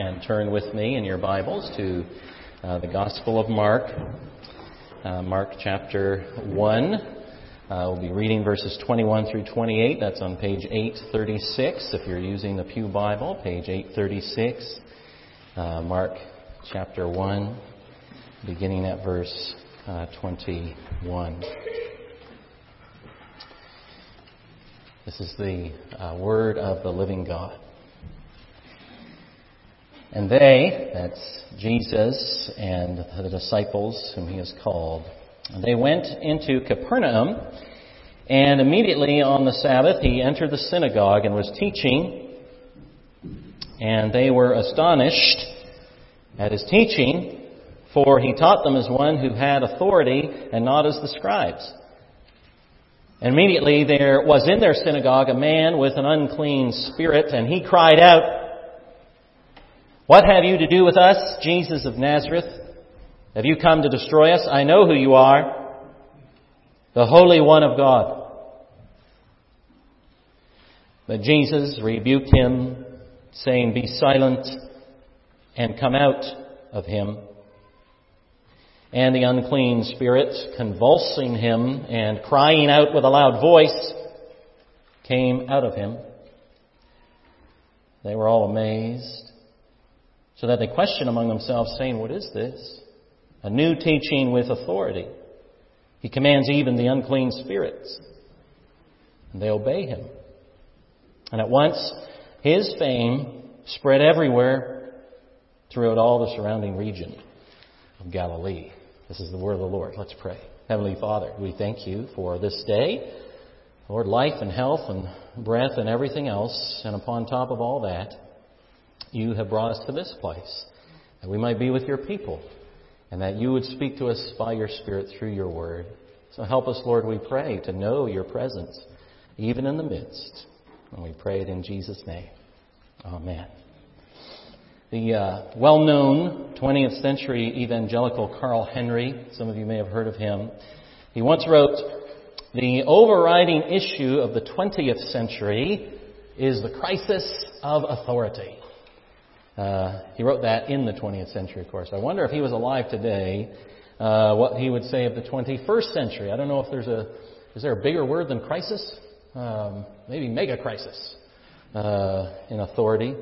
and turn with me in your Bibles to uh, the Gospel of Mark, uh, Mark chapter 1. Uh, we'll be reading verses 21 through 28. That's on page 836 if you're using the Pew Bible, page 836. Uh, Mark chapter 1, beginning at verse uh, 21. This is the uh, word of the living God. And they, that's Jesus and the disciples whom he has called, they went into Capernaum, and immediately on the Sabbath he entered the synagogue and was teaching, and they were astonished at his teaching, for he taught them as one who had authority and not as the scribes. And immediately there was in their synagogue a man with an unclean spirit, and he cried out, what have you to do with us, Jesus of Nazareth? Have you come to destroy us? I know who you are, the Holy One of God. But Jesus rebuked him, saying, Be silent and come out of him. And the unclean spirit, convulsing him and crying out with a loud voice, came out of him. They were all amazed so that they question among themselves, saying, What is this? A new teaching with authority. He commands even the unclean spirits, and they obey him. And at once, his fame spread everywhere throughout all the surrounding region of Galilee. This is the word of the Lord. Let's pray. Heavenly Father, we thank you for this day. Lord, life and health and breath and everything else, and upon top of all that, you have brought us to this place, that we might be with your people, and that you would speak to us by your Spirit through your word. So help us, Lord, we pray, to know your presence, even in the midst. And we pray it in Jesus' name. Amen. The uh, well known 20th century evangelical Carl Henry, some of you may have heard of him, he once wrote, The overriding issue of the 20th century is the crisis of authority. Uh, he wrote that in the 20th century, of course. I wonder if he was alive today, uh, what he would say of the 21st century. I don't know if there's a is there a bigger word than crisis? Um, maybe mega crisis uh, in authority.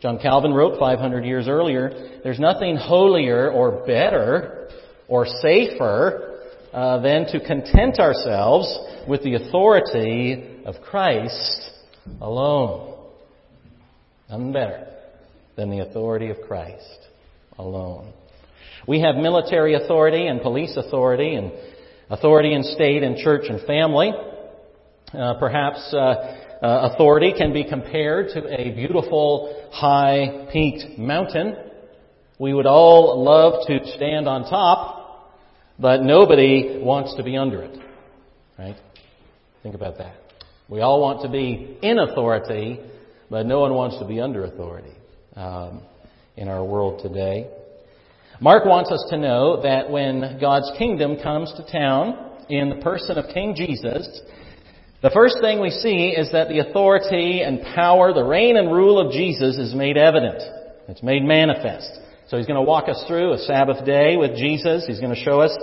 John Calvin wrote 500 years earlier, "There's nothing holier or better or safer uh, than to content ourselves with the authority of Christ alone. Nothing better." Than the authority of Christ alone. We have military authority and police authority and authority in state and church and family. Uh, perhaps uh, uh, authority can be compared to a beautiful high peaked mountain. We would all love to stand on top, but nobody wants to be under it. Right? Think about that. We all want to be in authority, but no one wants to be under authority um, in our world today. Mark wants us to know that when God's kingdom comes to town in the person of King Jesus, the first thing we see is that the authority and power, the reign and rule of Jesus is made evident. It's made manifest. So he's going to walk us through a Sabbath day with Jesus. He's going to show us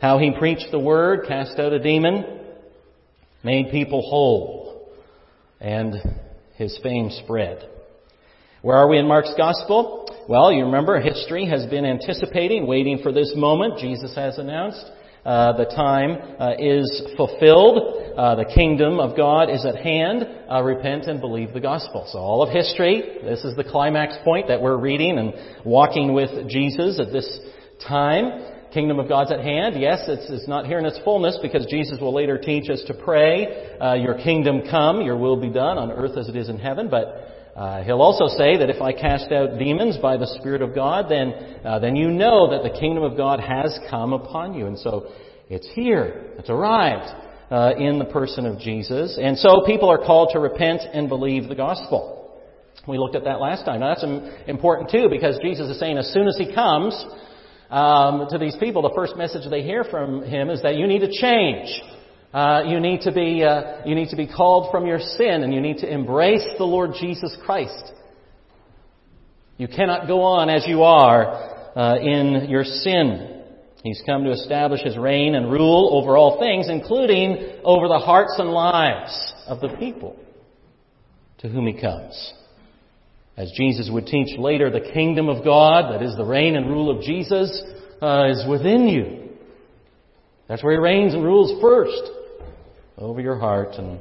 how he preached the word, cast out a demon, made people whole, and his fame spread. Where are we in Mark's Gospel? Well, you remember history has been anticipating, waiting for this moment. Jesus has announced uh, the time uh, is fulfilled. Uh, the kingdom of God is at hand. Uh, repent and believe the gospel. So all of history, this is the climax point that we're reading and walking with Jesus at this time. Kingdom of God's at hand. Yes, it's, it's not here in its fullness because Jesus will later teach us to pray, uh, Your kingdom come, Your will be done on earth as it is in heaven. But uh, he'll also say that if I cast out demons by the Spirit of God, then, uh, then you know that the kingdom of God has come upon you. And so it's here. It's arrived uh, in the person of Jesus. And so people are called to repent and believe the gospel. We looked at that last time. Now that's important too because Jesus is saying as soon as he comes um, to these people, the first message they hear from him is that you need to change. Uh, you need to be uh, you need to be called from your sin, and you need to embrace the Lord Jesus Christ. You cannot go on as you are uh, in your sin. He's come to establish his reign and rule over all things, including over the hearts and lives of the people to whom he comes. As Jesus would teach later, the kingdom of God, that is the reign and rule of Jesus, uh, is within you. That's where he reigns and rules first over your heart and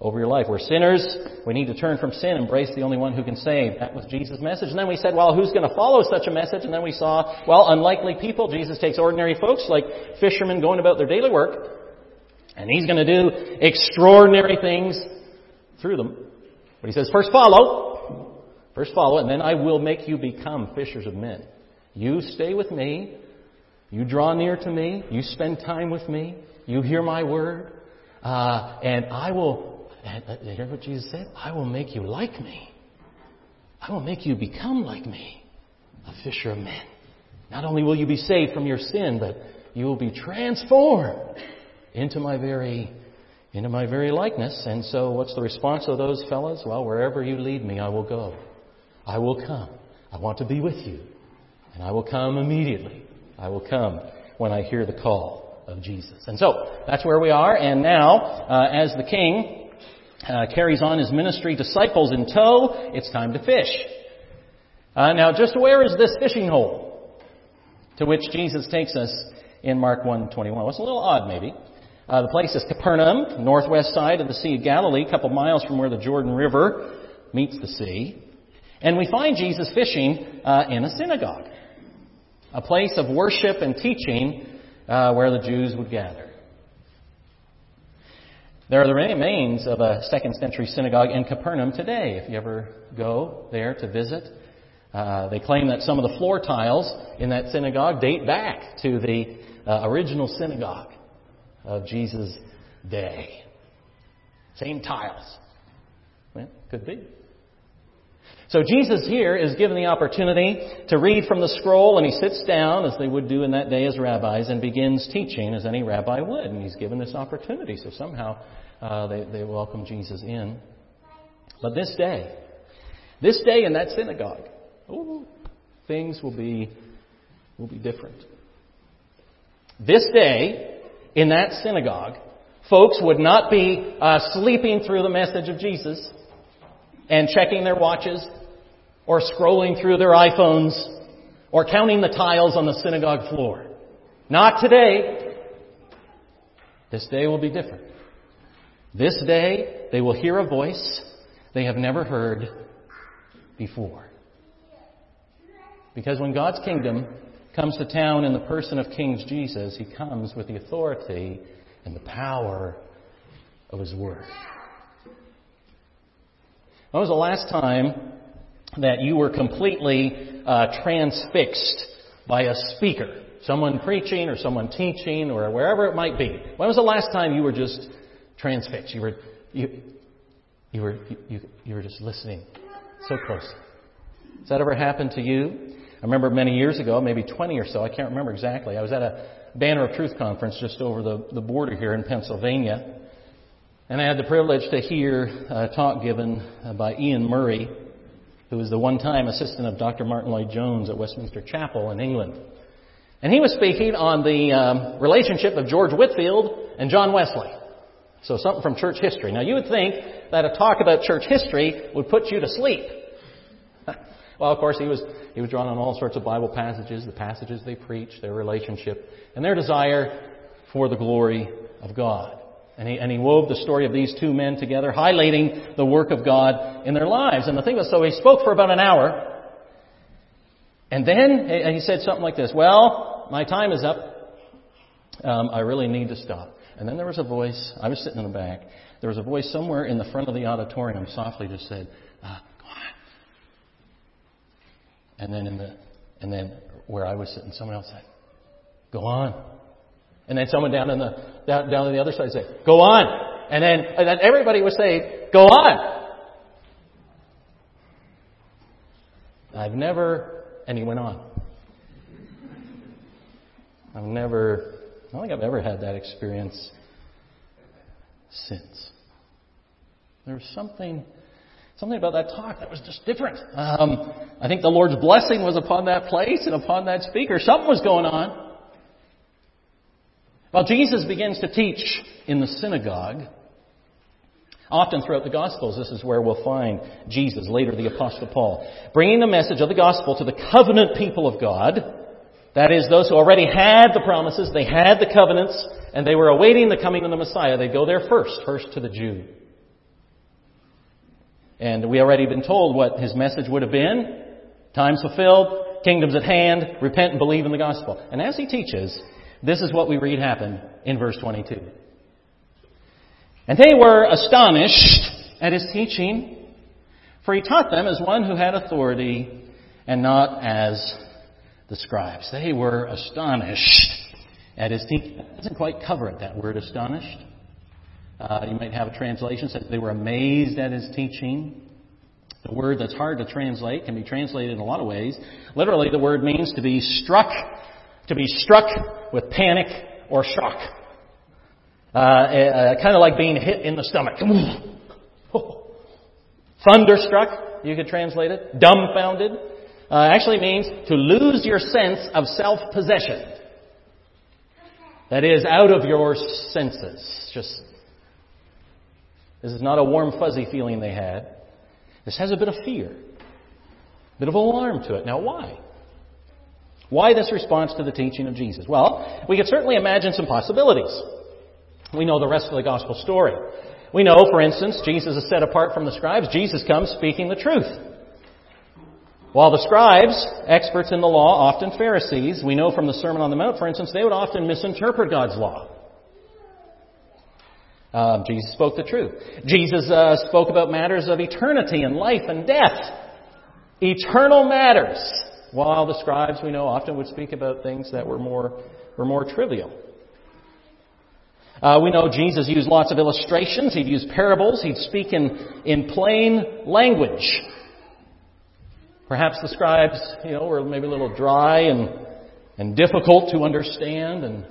over your life. We're sinners. We need to turn from sin, embrace the only one who can save. That was Jesus' message. And then we said, well, who's going to follow such a message? And then we saw, well, unlikely people. Jesus takes ordinary folks like fishermen going about their daily work, and he's going to do extraordinary things through them. But he says, first follow. First follow, and then I will make you become fishers of men. You stay with me. You draw near to me. You spend time with me. You hear my word. Uh, and I will, hear what Jesus said? I will make you like me. I will make you become like me, a fisher of men. Not only will you be saved from your sin, but you will be transformed into my very, into my very likeness. And so what's the response of those fellows? Well, wherever you lead me, I will go. I will come. I want to be with you. And I will come immediately. I will come when I hear the call of Jesus. And so, that's where we are. And now, uh, as the king uh, carries on his ministry, disciples in tow, it's time to fish. Uh, now, just where is this fishing hole to which Jesus takes us in Mark 1:21? Well, it's a little odd, maybe. Uh, the place is Capernaum, northwest side of the Sea of Galilee, a couple miles from where the Jordan River meets the sea. And we find Jesus fishing uh, in a synagogue, a place of worship and teaching uh, where the Jews would gather. There are the remains of a second century synagogue in Capernaum today, if you ever go there to visit. Uh, they claim that some of the floor tiles in that synagogue date back to the uh, original synagogue of Jesus' day. Same tiles. Well, could be. So Jesus here is given the opportunity to read from the scroll, and he sits down, as they would do in that day as rabbis, and begins teaching as any rabbi would. And he's given this opportunity, so somehow uh, they, they welcome Jesus in. But this day, this day in that synagogue, ooh, things will be, will be different. This day, in that synagogue, folks would not be uh, sleeping through the message of Jesus and checking their watches or scrolling through their iPhones or counting the tiles on the synagogue floor. Not today. This day will be different. This day, they will hear a voice they have never heard before. Because when God's kingdom comes to town in the person of King Jesus, he comes with the authority and the power of his word. When was the last time that you were completely uh, transfixed by a speaker, someone preaching or someone teaching or wherever it might be. When was the last time you were just transfixed? You were you you were you, you were just listening so close. Has that ever happened to you? I remember many years ago, maybe 20 or so, I can't remember exactly. I was at a Banner of Truth conference just over the, the border here in Pennsylvania. And I had the privilege to hear a talk given by Iain Murray, who was the one time assistant of Dr. Martyn Lloyd-Jones at Westminster Chapel in England. And he was speaking on the um, relationship of George Whitefield and John Wesley. So something from church history. Now you would think that a talk about church history would put you to sleep. well, of course, he was, he was drawn on all sorts of Bible passages, the passages they preach, their relationship, and their desire for the glory of God. And he, and he wove the story of these two men together, highlighting the work of God in their lives. And the thing was, so he spoke for about an hour. And then he said something like this, well, my time is up. Um, I really need to stop. And then there was a voice, I was sitting in the back, there was a voice somewhere in the front of the auditorium softly just said, uh, go on. And then in the, and then where I was sitting, someone else said, go on. And then someone down in the down, down on the other side say, "Go on." And then and then everybody would say, "Go on." I've never, and he went on. I've never, I don't think I've ever had that experience since. There was something Something about that talk that was just different. Um, I think the Lord's blessing was upon that place and upon that speaker. Something was going on. Well, Jesus begins to teach in the synagogue. Often throughout the Gospels, this is where we'll find Jesus, later the Apostle Paul, bringing the message of the Gospel to the covenant people of God. That is, those who already had the promises, they had the covenants, and they were awaiting the coming of the Messiah. They go there first, first to the Jew. And we already been told what his message would have been. Times fulfilled, kingdoms at hand, repent and believe in the gospel. And as he teaches, this is what we read happen in verse 22. And they were astonished at his teaching, for he taught them as one who had authority and not as the scribes. They were astonished at his teaching. It doesn't quite cover it, that word astonished. Uh, you might have a translation that they were amazed at his teaching. The word that's hard to translate can be translated in a lot of ways. Literally, the word means to be struck, to be struck with panic or shock. Uh, uh, kind of like being hit in the stomach. Thunderstruck, you could translate it. Dumbfounded. Uh, actually means to lose your sense of self-possession. That is, out of your senses. Just this is not a warm, fuzzy feeling they had. This has a bit of fear, a bit of alarm to it. Now, why? Why this response to the teaching of Jesus? Well, we could certainly imagine some possibilities. We know the rest of the gospel story. We know, for instance, Jesus is set apart from the scribes. Jesus comes speaking the truth. While the scribes, experts in the law, often Pharisees, we know from the Sermon on the Mount, for instance, they would often misinterpret God's law. Um, Jesus spoke the truth. Jesus uh, spoke about matters of eternity and life and death. Eternal matters. While the scribes, we know, often would speak about things that were more, were more trivial. Uh, we know Jesus used lots of illustrations. He'd use parables. He'd speak in, in plain language. Perhaps the scribes, you know, were maybe a little dry and, and difficult to understand and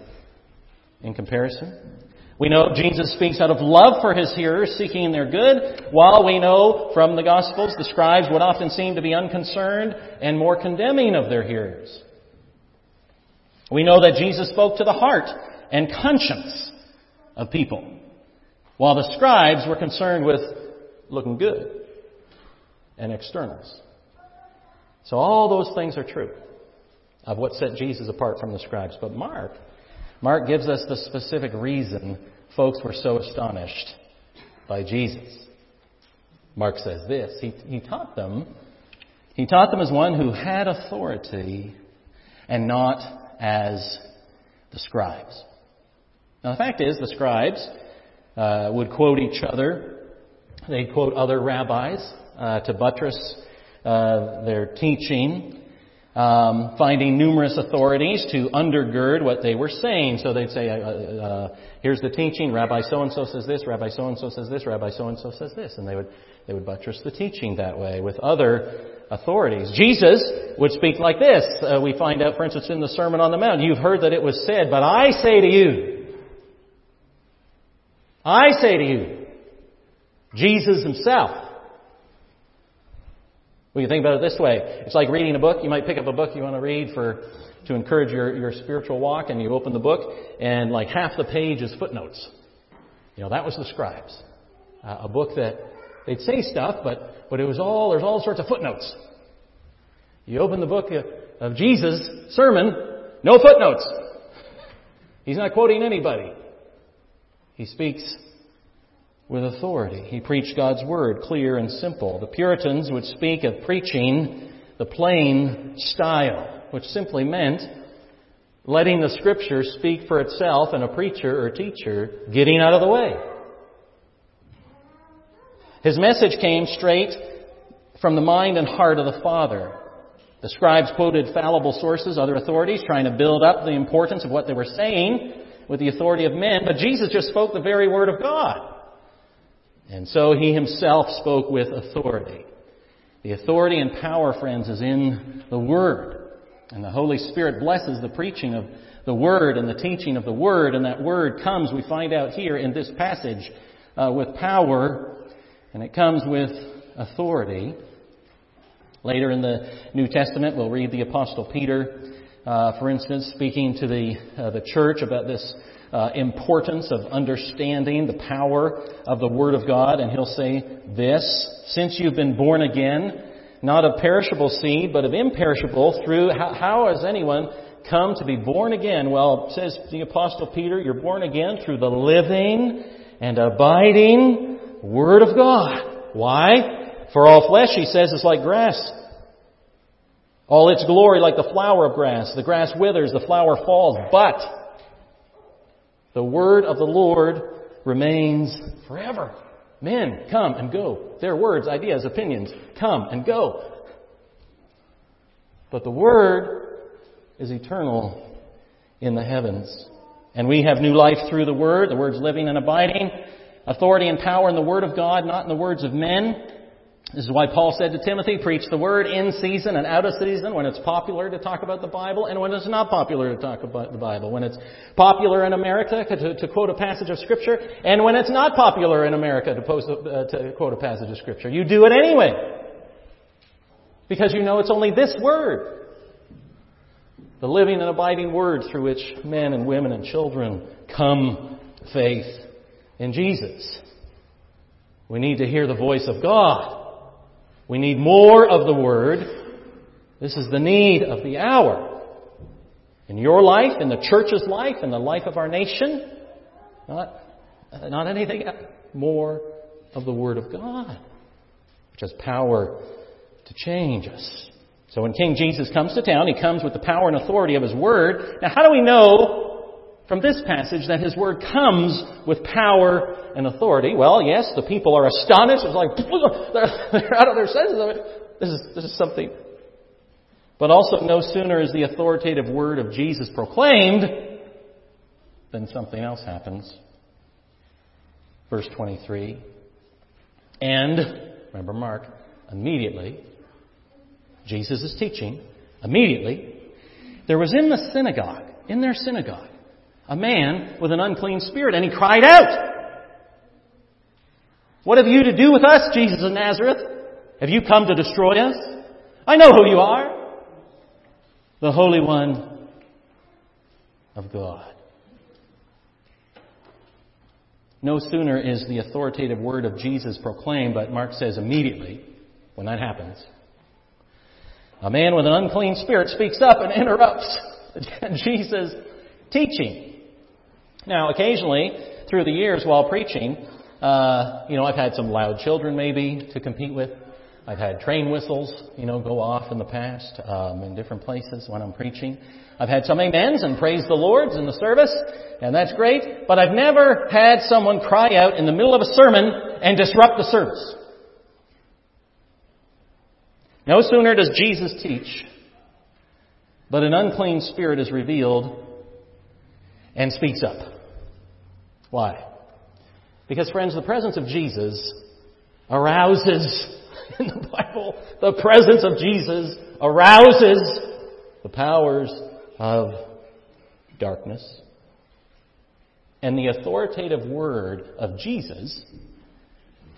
in comparison. We know Jesus speaks out of love for his hearers, seeking their good, while we know from the Gospels the scribes would often seem to be unconcerned and more condemning of their hearers. We know that Jesus spoke to the heart and conscience of people, while the scribes were concerned with looking good and externals. So all those things are true of what set Jesus apart from the scribes. But Mark Mark gives us the specific reason folks were so astonished by Jesus. Mark says this he, he taught them, he taught them as one who had authority and not as the scribes. Now, the fact is, the scribes uh, would quote each other. They'd quote other rabbis uh, to buttress uh, their teaching um, finding numerous authorities to undergird what they were saying. So they'd say, uh, uh, "Here's the teaching. Rabbi so and so says this. Rabbi so and so says this. Rabbi so and so says this," and they would they would buttress the teaching that way with other authorities. Jesus would speak like this. Uh, we find out, for instance, in the Sermon on the Mount, "You've heard that it was said, but I say to you, I say to you." Jesus himself we can think about it this way. It's like reading a book. You might pick up a book you want to read for, to encourage your, your spiritual walk and you open the book and like half the page is footnotes. You know, that was the scribes. Uh, a book that they'd say stuff, but, but it was all, there's all sorts of footnotes. You open the book of Jesus' sermon, no footnotes. He's not quoting anybody. He speaks with authority. He preached God's word, clear and simple. The Puritans would speak of preaching the plain style, which simply meant letting the scripture speak for itself and a preacher or teacher getting out of the way. His message came straight from the mind and heart of the Father. The scribes quoted fallible sources, other authorities, trying to build up the importance of what they were saying with the authority of men, but Jesus just spoke the very word of God. And so he himself spoke with authority. The authority and power, friends, is in the Word. And the Holy Spirit blesses the preaching of the Word and the teaching of the Word. And that Word comes, we find out here in this passage, uh, with power. And it comes with authority. Later in the New Testament, we'll read the Apostle Peter, uh, for instance, speaking to the, uh, the church about this uh, importance of understanding the power of the Word of God, and he'll say this, since you've been born again, not of perishable seed, but of imperishable, through, how, how has anyone come to be born again? Well, says the Apostle Peter, you're born again through the living and abiding Word of God. Why? For all flesh, he says, is like grass. All its glory like the flower of grass. The grass withers, the flower falls, but the word of the Lord remains forever. Men, come and go. Their words, ideas, opinions, come and go. But the word is eternal in the heavens. And we have new life through the word. The word's living and abiding. Authority and power in the word of God, not in the words of men. This is why Paul said to Timothy, preach the word in season and out of season, when it's popular to talk about the Bible and when it's not popular to talk about the Bible. When it's popular in America to, to quote a passage of Scripture and when it's not popular in America to, post, uh, to quote a passage of Scripture. You do it anyway. Because you know it's only this word. The living and abiding word through which men and women and children come to faith in Jesus. We need to hear the voice of God. We need more of the Word. This is the need of the hour. In your life, in the church's life, in the life of our nation, not, not anything. More of the Word of God, which has power to change us. So when King Jesus comes to town, he comes with the power and authority of his Word. Now, how do we know from this passage that his word comes with power and authority. Well, yes, the people are astonished. It's like, they're out of their senses. This is, this is something. But also, no sooner is the authoritative word of Jesus proclaimed than something else happens. Verse 23. And, remember Mark, immediately, Jesus is teaching, immediately, there was in the synagogue, in their synagogue, a man with an unclean spirit, and he cried out, What have you to do with us, Jesus of Nazareth? Have you come to destroy us? I know who you are. The Holy One of God. No sooner is the authoritative word of Jesus proclaimed, but Mark says immediately, when that happens, a man with an unclean spirit speaks up and interrupts Jesus' teaching. Now, occasionally, through the years while preaching, uh, you know, I've had some loud children maybe to compete with. I've had train whistles, you know, go off in the past um, in different places when I'm preaching. I've had some amens and praise the Lord's in the service, and that's great. But I've never had someone cry out in the middle of a sermon and disrupt the service. No sooner does Jesus teach, but an unclean spirit is revealed and speaks up. Why? Because, friends, the presence of Jesus arouses, in the Bible, the presence of Jesus arouses the powers of darkness. And the authoritative word of Jesus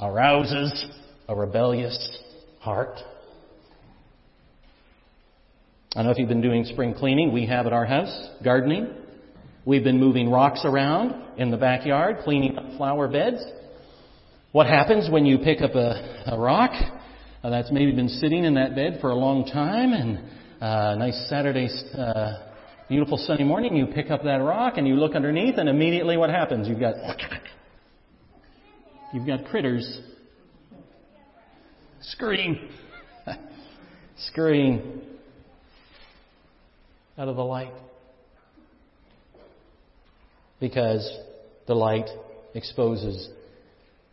arouses a rebellious heart. I don't know if you've been doing spring cleaning. We have at our house, gardening. We've been moving rocks around in the backyard, cleaning up flower beds. What happens when you pick up a, a rock uh, that's maybe been sitting in that bed for a long time and uh, nice Saturday, uh, beautiful sunny morning, you pick up that rock and you look underneath and immediately what happens? You've got, you've got critters scurrying, scurrying out of the light because the light exposes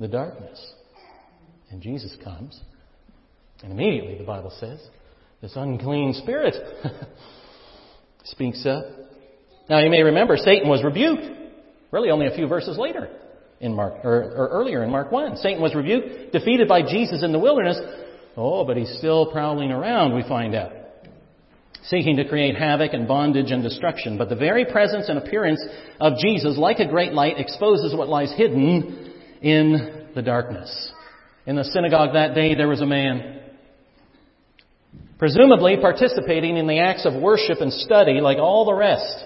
the darkness. And Jesus comes, and immediately, the Bible says, this unclean spirit speaks up. Now, you may remember Satan was rebuked, really only a few verses later in Mark, or, or earlier in Mark 1. Satan was rebuked, defeated by Jesus in the wilderness. Oh, but he's still prowling around, we find out seeking to create havoc and bondage and destruction. But the very presence and appearance of Jesus, like a great light, exposes what lies hidden in the darkness. In the synagogue that day, there was a man, presumably participating in the acts of worship and study like all the rest,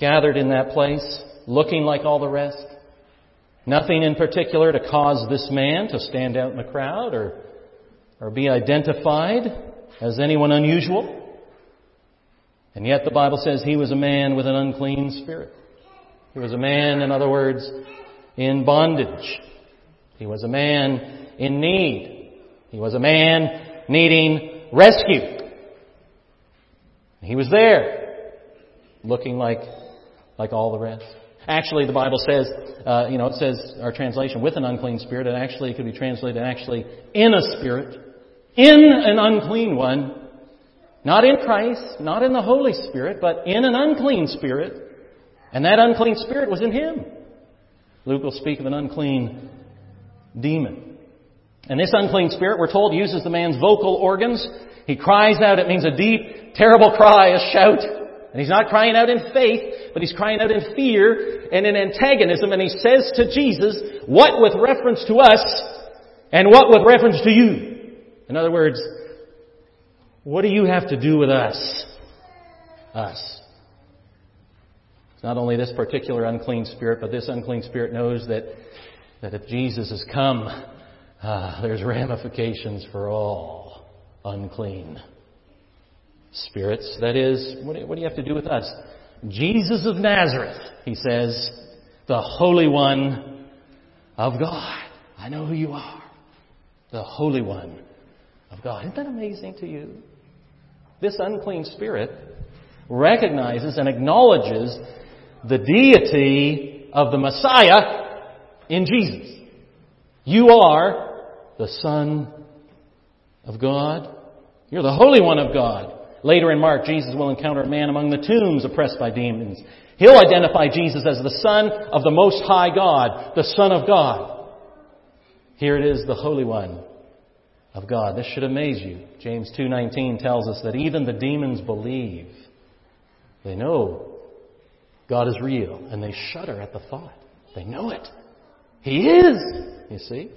gathered in that place, looking like all the rest. Nothing in particular to cause this man to stand out in the crowd or, or be identified as anyone unusual. And yet the Bible says he was a man with an unclean spirit. He was a man, in other words, in bondage. He was a man in need. He was a man needing rescue. He was there, looking like, like all the rest. Actually, the Bible says, uh, you know, it says our translation with an unclean spirit, and actually it could be translated actually in a spirit, in an unclean one, not in Christ, not in the Holy Spirit, but in an unclean spirit, and that unclean spirit was in him. Luke will speak of an unclean demon. And this unclean spirit, we're told, uses the man's vocal organs. He cries out. It means a deep, terrible cry, a shout. And he's not crying out in faith, but he's crying out in fear and in antagonism. And he says to Jesus, what with reference to us and what with reference to you? In other words, what do you have to do with us? Us. It's not only this particular unclean spirit, but this unclean spirit knows that, that if Jesus has come, uh, there's ramifications for all unclean spirits. That is, what do, what do you have to do with us? Jesus of Nazareth, he says, the Holy One of God. I know who you are. The Holy One of God. Isn't that amazing to you? This unclean spirit recognizes and acknowledges the deity of the Messiah in Jesus. You are the Son of God. You're the Holy One of God. Later in Mark, Jesus will encounter a man among the tombs oppressed by demons. He'll identify Jesus as the Son of the Most High God, the Son of God. Here it is, the Holy One of God. This should amaze you. James 2:19 tells us that even the demons believe. They know God is real and they shudder at the thought. They know it. He is, you see?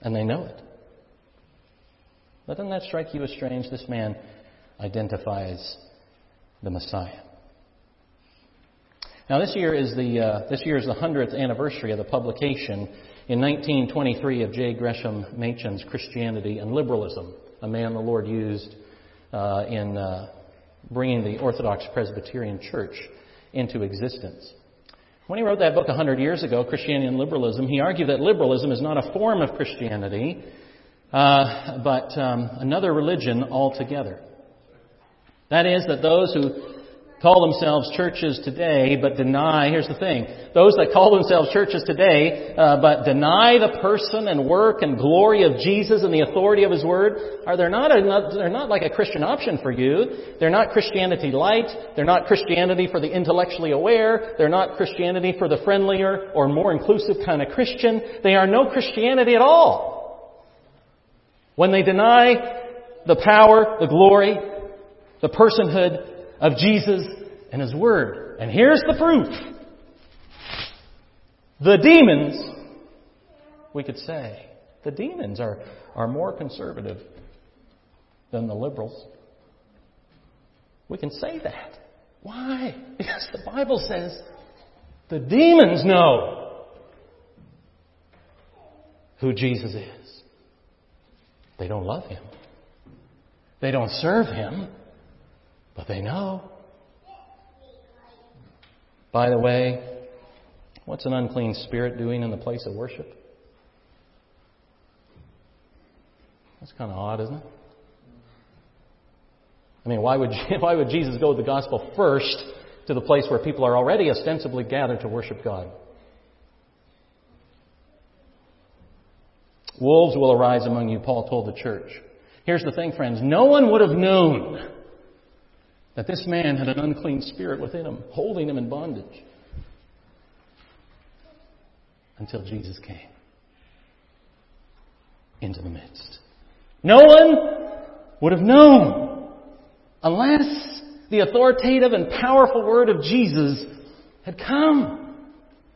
And they know it. But doesn't that strike you as strange? This man identifies the Messiah. Now, this year is the uh, this year is the hundredth anniversary of the publication in 1923 of J. Gresham Machen's Christianity and Liberalism, a man the Lord used uh, in uh, bringing the Orthodox Presbyterian Church into existence. When he wrote that book 100 years ago, Christianity and Liberalism, he argued that liberalism is not a form of Christianity, uh, but um, another religion altogether. That is, that those who call themselves churches today but deny, here's the thing, those that call themselves churches today uh, but deny the person and work and glory of Jesus and the authority of His Word, are they're not, a, they're not like a Christian option for you. They're not Christianity light. They're not Christianity for the intellectually aware. They're not Christianity for the friendlier or more inclusive kind of Christian. They are no Christianity at all. When they deny the power, the glory, the personhood of Jesus and His Word. And here's the proof. The demons, we could say, the demons are, are more conservative than the liberals. We can say that. Why? Because the Bible says the demons know who Jesus is. They don't love him. They don't serve him, but they know. By the way, what's an unclean spirit doing in the place of worship? That's kind of odd, isn't it? I mean, why would, why would Jesus go with the gospel first to the place where people are already ostensibly gathered to worship God? Wolves will arise among you, Paul told the church. Here's the thing, friends. No one would have known that this man had an unclean spirit within him, holding him in bondage, until Jesus came into the midst. No one would have known unless the authoritative and powerful word of Jesus had come.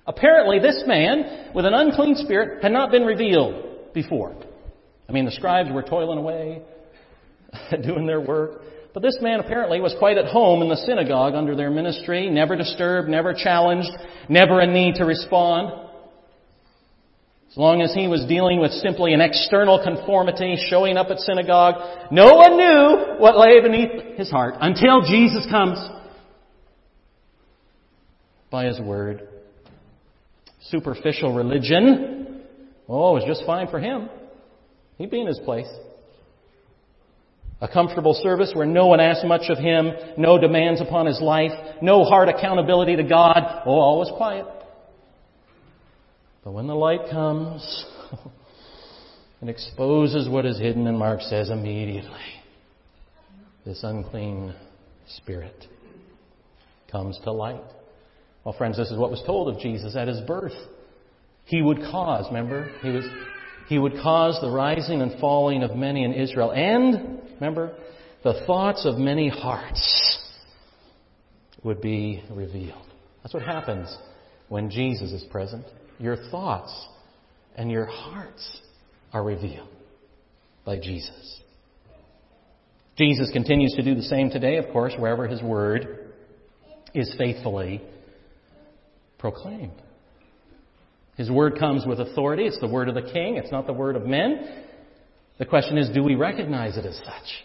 Apparently, this man with an unclean spirit had not been revealed before. I mean, the scribes were toiling away, doing their work. But this man apparently was quite at home in the synagogue under their ministry, never disturbed, never challenged, never in need to respond. As long as he was dealing with simply an external conformity, showing up at synagogue, no one knew what lay beneath his heart until Jesus comes by his word. Superficial religion, oh, it was just fine for him. He'd be in his place. A comfortable service where no one asks much of him, no demands upon his life, no hard accountability to God. Oh, all was quiet. But when the light comes and exposes what is hidden, and Mark says immediately, this unclean spirit comes to light. Well, friends, this is what was told of Jesus at his birth. He would cause, remember? He was, he would cause the rising and falling of many in Israel and Remember? The thoughts of many hearts would be revealed. That's what happens when Jesus is present. Your thoughts and your hearts are revealed by Jesus. Jesus continues to do the same today, of course, wherever his word is faithfully proclaimed. His word comes with authority. It's the word of the king. It's not the word of men. The question is, do we recognize it as such?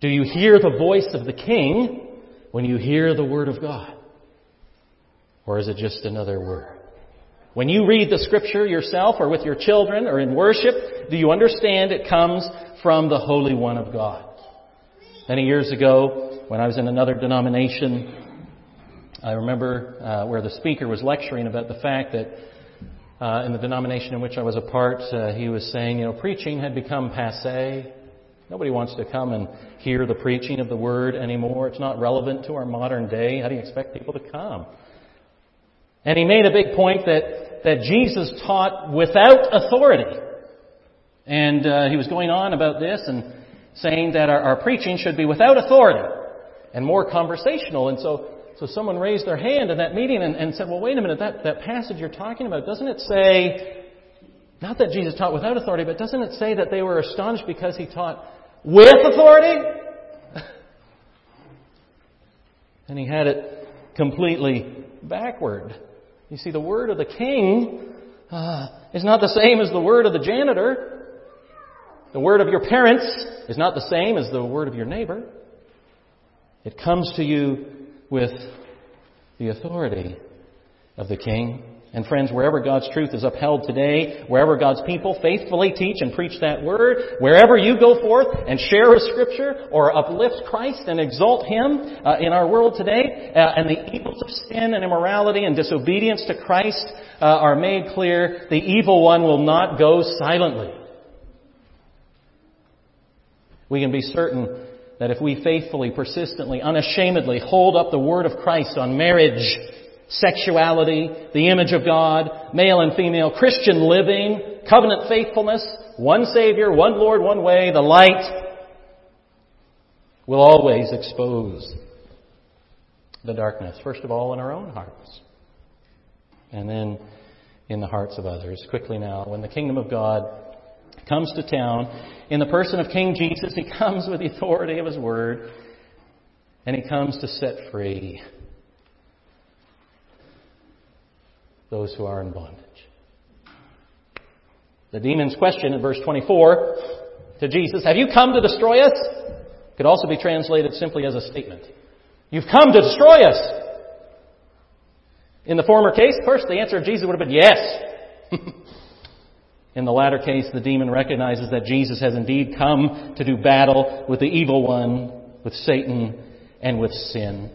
Do you hear the voice of the king when you hear the word of God? Or is it just another word? When you read the scripture yourself or with your children or in worship, do you understand it comes from the Holy One of God? Many years ago, when I was in another denomination, I remember uh, where the speaker was lecturing about the fact that uh, in the denomination in which I was a part, uh, he was saying, you know, preaching had become passe. Nobody wants to come and hear the preaching of the word anymore. It's not relevant to our modern day. How do you expect people to come? And he made a big point that, that Jesus taught without authority. And uh, he was going on about this and saying that our, our preaching should be without authority and more conversational. And so so someone raised their hand in that meeting and, and said, well, wait a minute, that, that passage you're talking about, doesn't it say, not that Jesus taught without authority, but doesn't it say that they were astonished because he taught with authority? and he had it completely backward. You see, the word of the king uh, is not the same as the word of the janitor. The word of your parents is not the same as the word of your neighbor. It comes to you with the authority of the King. And friends, wherever God's truth is upheld today, wherever God's people faithfully teach and preach that word, wherever you go forth and share a scripture or uplift Christ and exalt Him uh, in our world today, uh, and the evils of sin and immorality and disobedience to Christ uh, are made clear, the evil one will not go silently. We can be certain that if we faithfully, persistently, unashamedly hold up the word of Christ on marriage, sexuality, the image of God, male and female, Christian living, covenant faithfulness, one Savior, one Lord, one way, the light, will always expose the darkness, first of all in our own hearts, and then in the hearts of others. Quickly now, when the kingdom of God comes to town in the person of King Jesus. He comes with the authority of his word, and he comes to set free those who are in bondage. The demon's question in verse 24 to Jesus, Have you come to destroy us? could also be translated simply as a statement. You've come to destroy us. In the former case, first the answer of Jesus would have been yes. In the latter case, the demon recognizes that Jesus has indeed come to do battle with the evil one, with Satan, and with sin.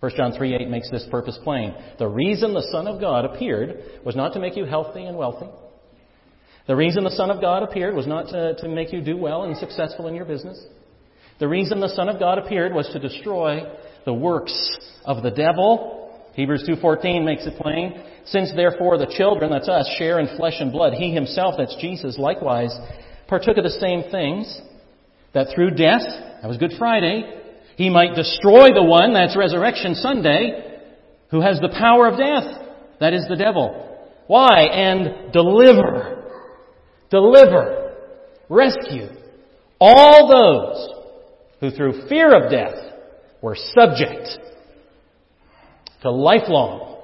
1 John 3 8 makes this purpose plain. The reason the Son of God appeared was not to make you healthy and wealthy. The reason the Son of God appeared was not to, to make you do well and successful in your business. The reason the Son of God appeared was to destroy the works of the devil Hebrews 2.14 makes it plain. Since therefore the children, that's us, share in flesh and blood, he himself, that's Jesus, likewise, partook of the same things, that through death, that was Good Friday, he might destroy the one, that's Resurrection Sunday, who has the power of death. That is the devil. Why? And deliver. Deliver. Rescue. All those who through fear of death were subject to lifelong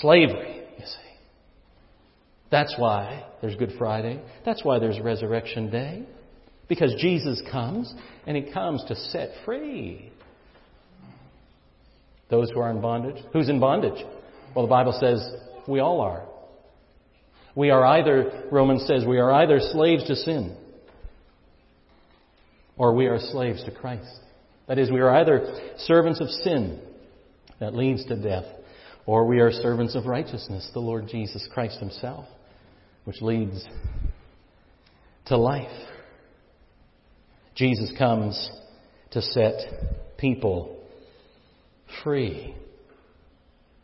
slavery, you see. That's why there's Good Friday. That's why there's Resurrection Day. Because Jesus comes, and He comes to set free those who are in bondage. Who's in bondage? Well, the Bible says we all are. We are either, Romans says, we are either slaves to sin or we are slaves to Christ. That is, we are either servants of sin that leads to death or we are servants of righteousness, the Lord Jesus Christ Himself, which leads to life. Jesus comes to set people free.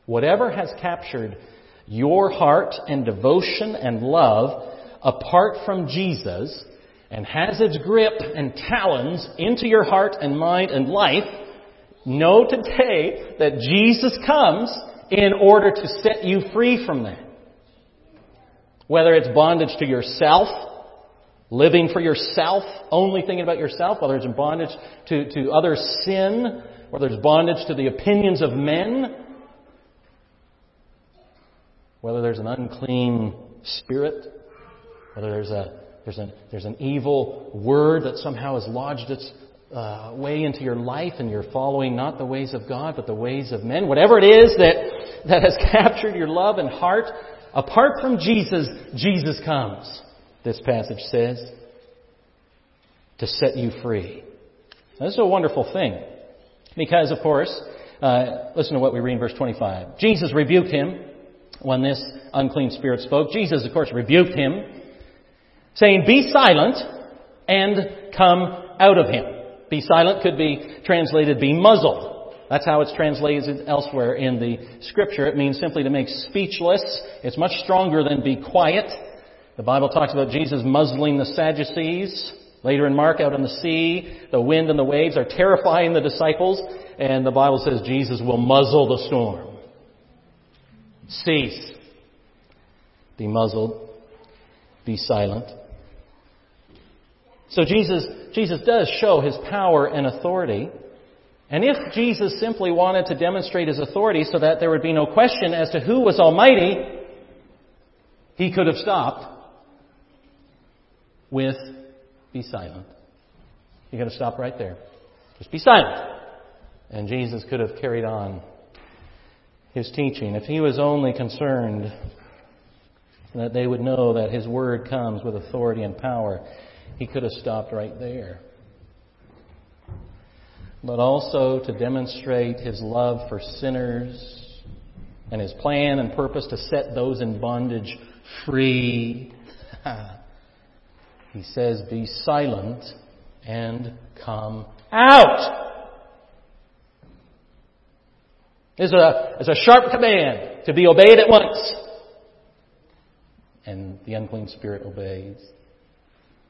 Whatever has captured your heart and devotion and love apart from Jesus and has its grip and talons into your heart and mind and life, know today that Jesus comes in order to set you free from that. Whether it's bondage to yourself, living for yourself, only thinking about yourself, whether it's in bondage to, to other sin, whether it's bondage to the opinions of men, whether there's an unclean spirit, whether there's a there's an, there's an evil word that somehow has lodged its uh, way into your life and you're following not the ways of God but the ways of men. Whatever it is that, that has captured your love and heart, apart from Jesus, Jesus comes, this passage says, to set you free. This is a wonderful thing. Because, of course, uh, listen to what we read in verse 25. Jesus rebuked him when this unclean spirit spoke. Jesus, of course, rebuked him, saying, Be silent and come out of him. Be silent could be translated be muzzled. That's how it's translated elsewhere in the scripture. It means simply to make speechless. It's much stronger than be quiet. The Bible talks about Jesus muzzling the Sadducees. Later in Mark, out on the sea, the wind and the waves are terrifying the disciples, and the Bible says Jesus will muzzle the storm. Cease. Be muzzled. Be silent. So Jesus, Jesus does show his power and authority. And if Jesus simply wanted to demonstrate his authority so that there would be no question as to who was Almighty, he could have stopped with be silent. You gotta stop right there. Just be silent. And Jesus could have carried on his teaching. If he was only concerned that they would know that his word comes with authority and power, he could have stopped right there. But also to demonstrate his love for sinners and his plan and purpose to set those in bondage free. He says, Be silent and come out. It's a, it's a sharp command to be obeyed at once. And the unclean spirit obeys.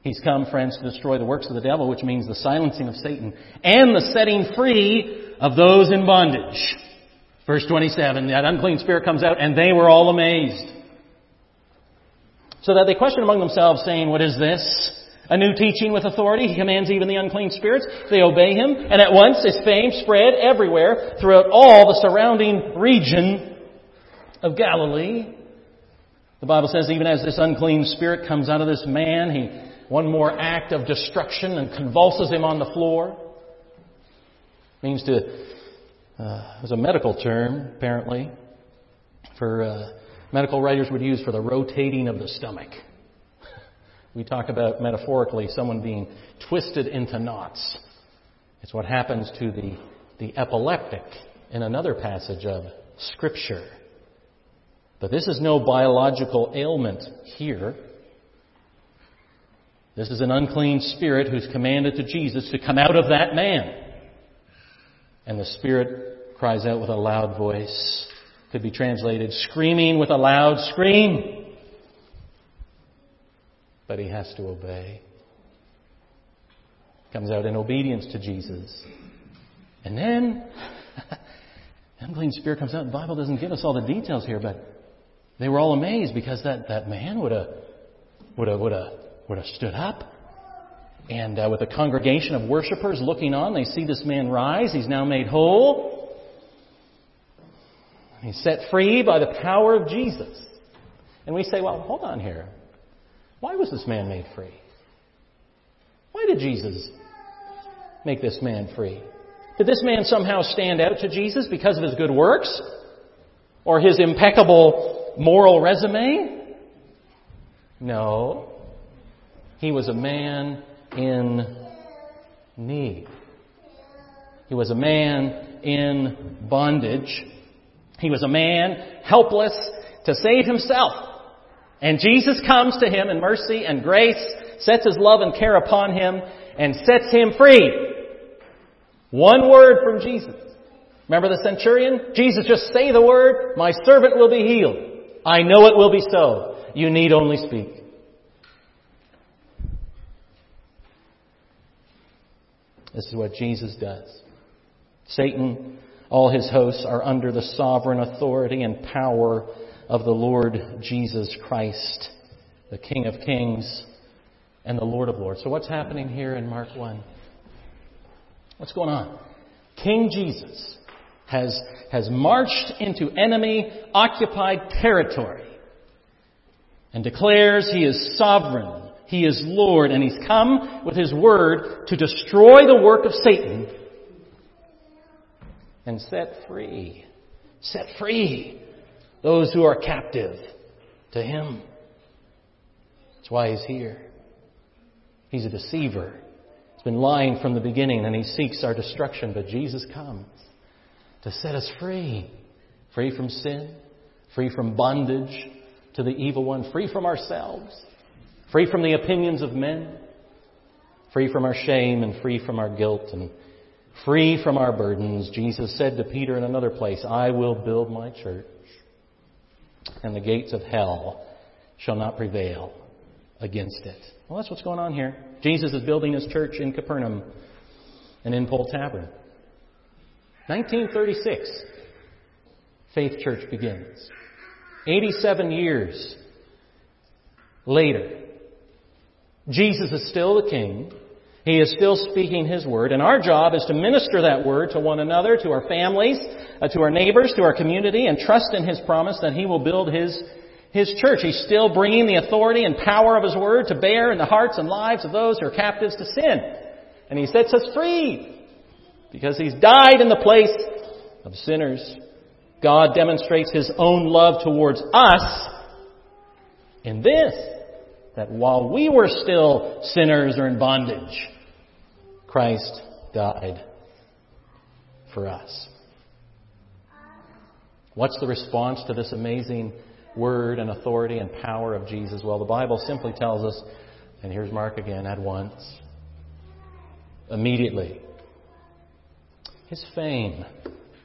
He's come, friends, to destroy the works of the devil, which means the silencing of Satan and the setting free of those in bondage. Verse 27, that unclean spirit comes out and they were all amazed. So that they question among themselves, saying, What is this? A new teaching with authority. He commands even the unclean spirits. They obey him. And at once his fame spread everywhere throughout all the surrounding region of Galilee. The Bible says even as this unclean spirit comes out of this man, he, one more act of destruction and convulses him on the floor. It Means to, uh, a medical term, apparently, for, uh, medical writers would use for the rotating of the stomach. We talk about metaphorically someone being twisted into knots. It's what happens to the, the epileptic in another passage of Scripture. But this is no biological ailment here. This is an unclean spirit who's commanded to Jesus to come out of that man. And the spirit cries out with a loud voice, could be translated screaming with a loud scream. But he has to obey. Comes out in obedience to Jesus. And then, the unclean spirit comes out. The Bible doesn't give us all the details here, but they were all amazed because that, that man would have would have would have would have stood up, and uh, with a congregation of worshippers looking on, they see this man rise. He's now made whole. He's set free by the power of Jesus. And we say, well, hold on here. Why was this man made free? Why did Jesus make this man free? Did this man somehow stand out to Jesus because of his good works? Or his impeccable moral resume? No. He was a man in need. He was a man in bondage. He was a man helpless to save himself. And Jesus comes to him in mercy and grace, sets his love and care upon him, and sets him free. One word from Jesus. Remember the centurion? Jesus just say the word, my servant will be healed. I know it will be so. You need only speak. This is what Jesus does. Satan, all his hosts are under the sovereign authority and power of the Lord Jesus Christ, the King of Kings and the Lord of Lords. So what's happening here in Mark 1? What's going on? King Jesus has, has marched into enemy occupied territory and declares he is sovereign, he is Lord, and he's come with his word to destroy the work of Satan and set free, set free those who are captive to him. That's why he's here. He's a deceiver. He's been lying from the beginning and he seeks our destruction, but Jesus comes to set us free. Free from sin, free from bondage to the evil one, free from ourselves, free from the opinions of men, free from our shame and free from our guilt and free from our burdens. Jesus said to Peter in another place, I will build my church and the gates of hell shall not prevail against it. Well, that's what's going on here. Jesus is building his church in Capernaum and in Pole Tavern. 1936, Faith Church begins. 87 years later, Jesus is still the King. He is still speaking His word, and our job is to minister that word to one another, to our families, uh, to our neighbors, to our community, and trust in His promise that He will build His his church. He's still bringing the authority and power of His Word to bear in the hearts and lives of those who are captives to sin. And He sets us free because He's died in the place of sinners. God demonstrates His own love towards us in this, that while we were still sinners or in bondage, Christ died for us. What's the response to this amazing word and authority and power of Jesus? Well, the Bible simply tells us, and here's Mark again, at once, immediately. His fame,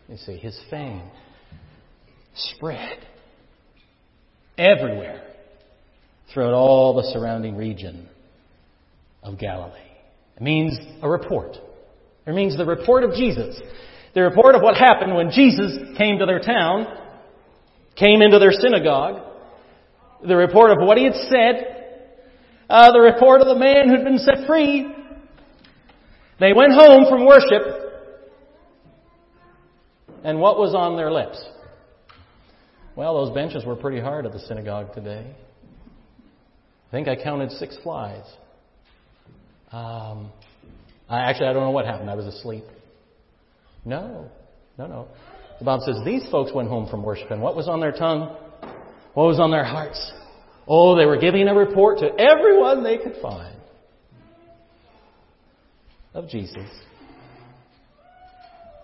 you see, his fame spread everywhere throughout all the surrounding region of Galilee. It means a report. It means the report of Jesus. The report of what happened when Jesus came to their town came into their synagogue, the report of what he had said, uh, the report of the man who'd been set free. They went home from worship, and what was on their lips? Well, those benches were pretty hard at the synagogue today. I think I counted six flies. Um, I actually I don't know what happened. I was asleep. No, no, no. The Bible says these folks went home from worship, and what was on their tongue? What was on their hearts? Oh, they were giving a report to everyone they could find of Jesus.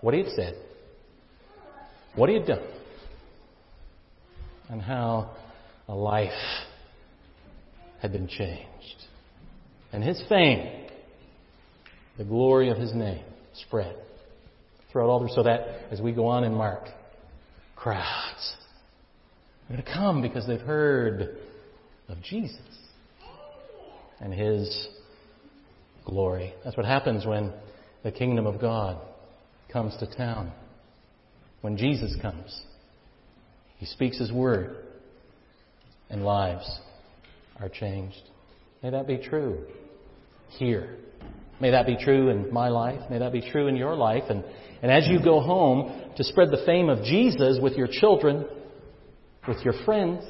What he had said, what he had done, and how a life had been changed. And his fame, the glory of his name, spread throughout all the so that as we go on in Mark, crowds are going to come because they've heard of Jesus and His glory. That's what happens when the kingdom of God comes to town. when Jesus comes. He speaks His word, and lives are changed. May that be true here. May that be true in my life. May that be true in your life. And, and as you go home to spread the fame of Jesus with your children, with your friends,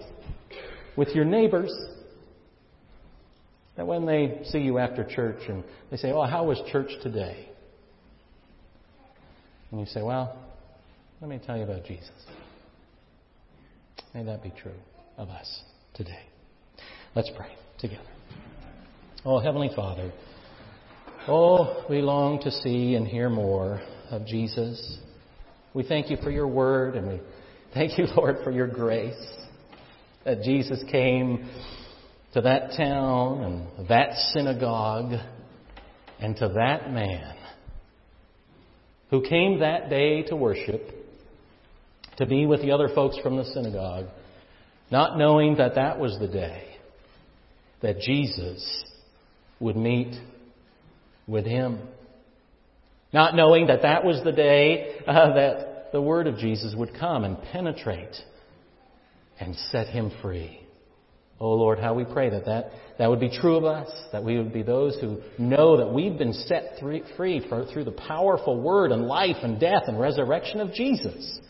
with your neighbors, that when they see you after church and they say, Oh, how was church today? And you say, Well, let me tell you about Jesus. May that be true of us today. Let's pray together. Oh, Heavenly Father, oh, we long to see and hear more of Jesus. We thank you for your word and we thank you, Lord, for your grace that Jesus came to that town and that synagogue and to that man who came that day to worship, to be with the other folks from the synagogue, not knowing that that was the day that Jesus would meet with him. Not knowing that that was the day uh, that the word of Jesus would come and penetrate and set him free. Oh Lord, how we pray that, that that would be true of us, that we would be those who know that we've been set free for, through the powerful word and life and death and resurrection of Jesus.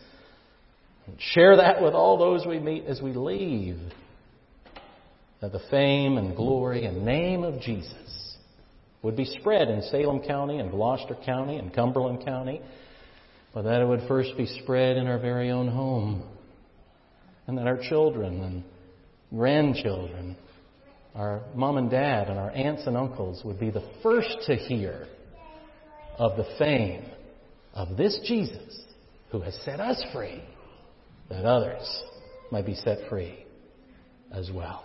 And share that with all those we meet as we leave. That the fame and glory and name of Jesus would be spread in Salem County and Gloucester County and Cumberland County, but that it would first be spread in our very own home. And that our children and grandchildren, our mom and dad, and our aunts and uncles would be the first to hear of the fame of this Jesus who has set us free, that others might be set free as well.